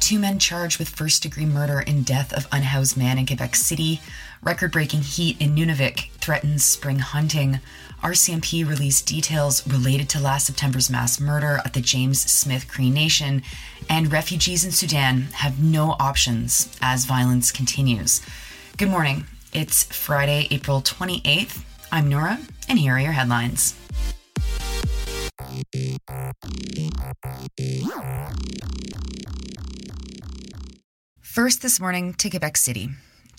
Two men charged with first degree murder in death of unhoused man in Quebec City. Record breaking heat in Nunavik threatens spring hunting. RCMP released details related to last September's mass murder at the James Smith Cree Nation. And refugees in Sudan have no options as violence continues. Good morning. It's Friday, April 28th. I'm Nora, and here are your headlines. First this morning to Quebec City.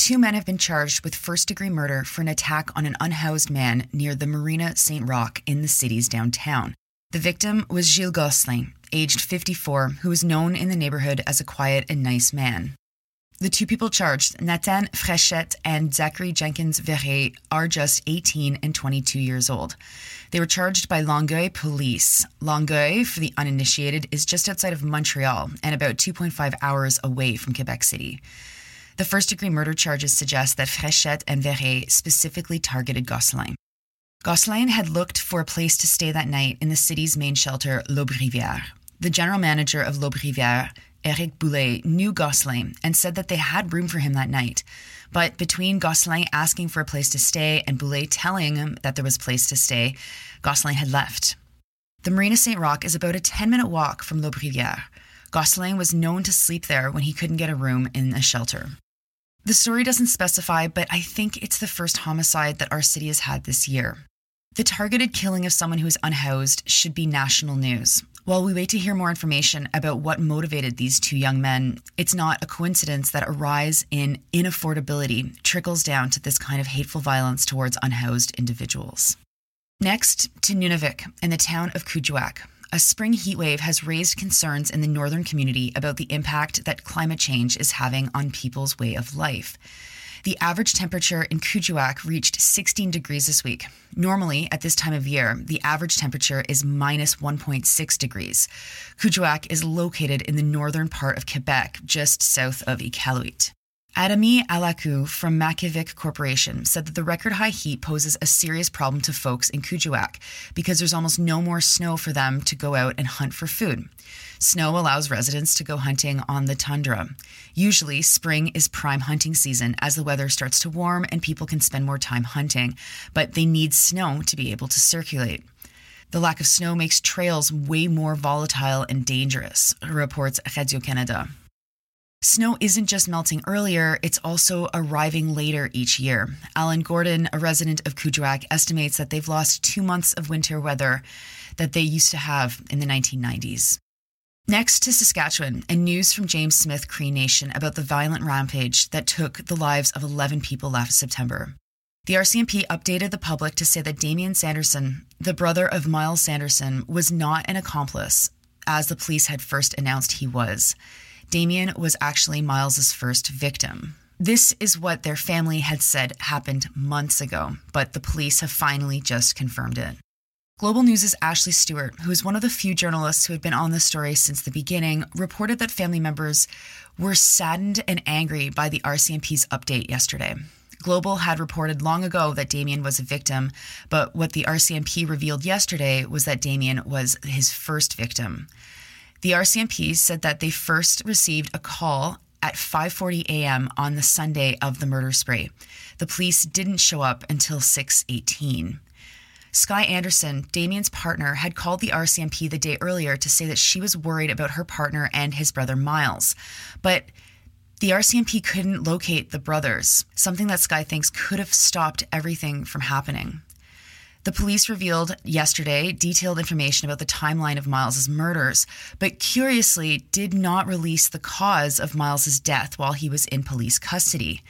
Two men have been charged with first degree murder for an attack on an unhoused man near the Marina St. Roch in the city's downtown. The victim was Gilles Gosselin, aged 54, who was known in the neighborhood as a quiet and nice man. The two people charged, Nathan Frechette and Zachary Jenkins Verret, are just 18 and 22 years old. They were charged by Longueuil police. Longueuil, for the uninitiated, is just outside of Montreal and about 2.5 hours away from Quebec City. The first degree murder charges suggest that Frechette and Verret specifically targeted Gosselin. Gosselin had looked for a place to stay that night in the city's main shelter, Lauberivière. The general manager of Lauberivière Eric Boulay knew Gosselin and said that they had room for him that night. But between Gosselin asking for a place to stay and Boulet telling him that there was a place to stay, Gosselin had left. The Marina St. Roch is about a 10 minute walk from Lauberivière. Gosselin was known to sleep there when he couldn't get a room in a shelter. The story doesn't specify, but I think it's the first homicide that our city has had this year. The targeted killing of someone who is unhoused should be national news. While we wait to hear more information about what motivated these two young men, it's not a coincidence that a rise in inaffordability trickles down to this kind of hateful violence towards unhoused individuals. Next, to Nunavik and the town of Kuujjuaq. A spring heatwave has raised concerns in the northern community about the impact that climate change is having on people's way of life. The average temperature in Kuujjuaq reached 16 degrees this week. Normally, at this time of year, the average temperature is minus 1.6 degrees. Kuujjuaq is located in the northern part of Quebec, just south of Iqaluit. Adamie Alaku from Makivik Corporation said that the record high heat poses a serious problem to folks in Kuujjuaq because there's almost no more snow for them to go out and hunt for food. Snow allows residents to go hunting on the tundra. Usually, spring is prime hunting season as the weather starts to warm and people can spend more time hunting, but they need snow to be able to circulate. The lack of snow makes trails way more volatile and dangerous, reports Radio Canada. Snow isn't just melting earlier, it's also arriving later each year. Alan Gordon, a resident of Kuujjuaq, estimates that they've lost two months of winter weather that they used to have in the 1990s. Next to Saskatchewan, and news from James Smith Cree Nation about the violent rampage that took the lives of 11 people last September. The RCMP updated the public to say that Damien Sanderson, the brother of Myles Sanderson, was not an accomplice, as the police had first announced he was. Damien was actually Myles's first victim. This is what their family had said happened months ago, but the police have finally just confirmed it. Global News' Ashley Stewart, who is one of the few journalists who had been on the story since the beginning, reported that family members were saddened and angry by the RCMP's update yesterday. Global had reported long ago that Damien was a victim, but what the RCMP revealed yesterday was that Damien was his first victim. The RCMP said that they first received a call at 5:40 a.m. on the Sunday of the murder spree. The police didn't show up until 6:18. Sky Anderson, Damien's partner, had called the RCMP the day earlier to say that she was worried about her partner and his brother Myles. But the RCMP couldn't locate the brothers, something that Sky thinks could have stopped everything from happening. The police revealed yesterday detailed information about the timeline of Myles's murders, but curiously did not release the cause of Myles's death while he was in police custody.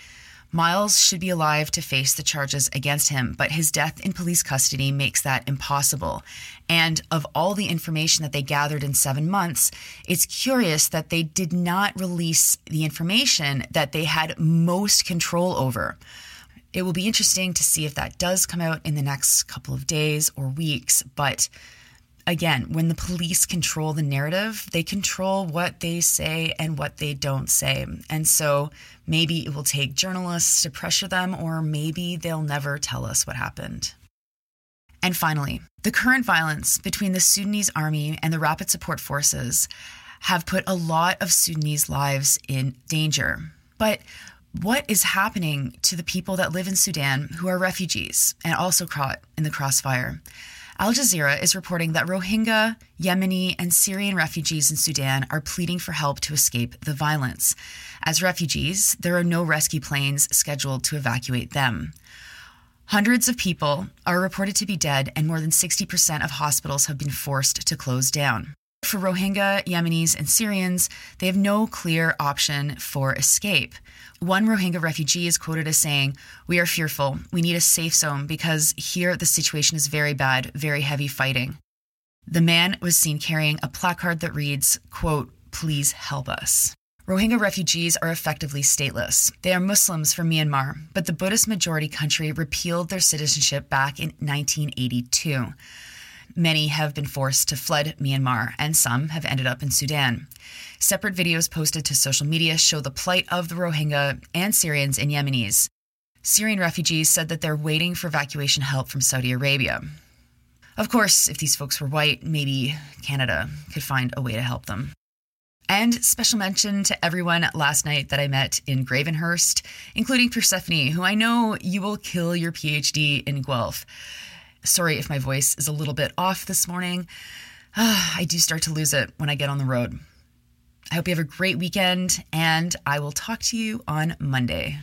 Myles should be alive to face the charges against him, but his death in police custody makes that impossible. And of all the information that they gathered in seven months, it's curious that they did not release the information that they had most control over. It will be interesting to see if that does come out in the next couple of days or weeks, but again, when the police control the narrative, they control what they say and what they don't say. And so maybe it will take journalists to pressure them, or maybe they'll never tell us what happened. And finally, the current violence between the Sudanese army and the rapid support forces have put a lot of Sudanese lives in danger. But what is happening to the people that live in Sudan who are refugees and also caught in the crossfire? Al Jazeera is reporting that Rohingya, Yemeni, and Syrian refugees in Sudan are pleading for help to escape the violence. As refugees, there are no rescue planes scheduled to evacuate them. Hundreds of people are reported to be dead, and more than 60% of hospitals have been forced to close down. For Rohingya, Yemenis, and Syrians, they have no clear option for escape. One Rohingya refugee is quoted as saying, We are fearful. We need a safe zone because here the situation is very bad, very heavy fighting. The man was seen carrying a placard that reads, quote, Please help us. Rohingya refugees are effectively stateless. They are Muslims from Myanmar, but the Buddhist majority country repealed their citizenship back in 1982. Many have been forced to fled Myanmar, and some have ended up in Sudan. Separate videos posted to social media show the plight of the Rohingya and Syrians and Yemenis. Syrian refugees said that they're waiting for evacuation help from Saudi Arabia. Of course, if these folks were white, maybe Canada could find a way to help them. And special mention to everyone last night that I met in Gravenhurst, including Persephone, who I know you will kill your PhD in Guelph. Sorry if my voice is a little bit off this morning. Uh, I do start to lose it when I get on the road. I hope you have a great weekend, and I will talk to you on Monday.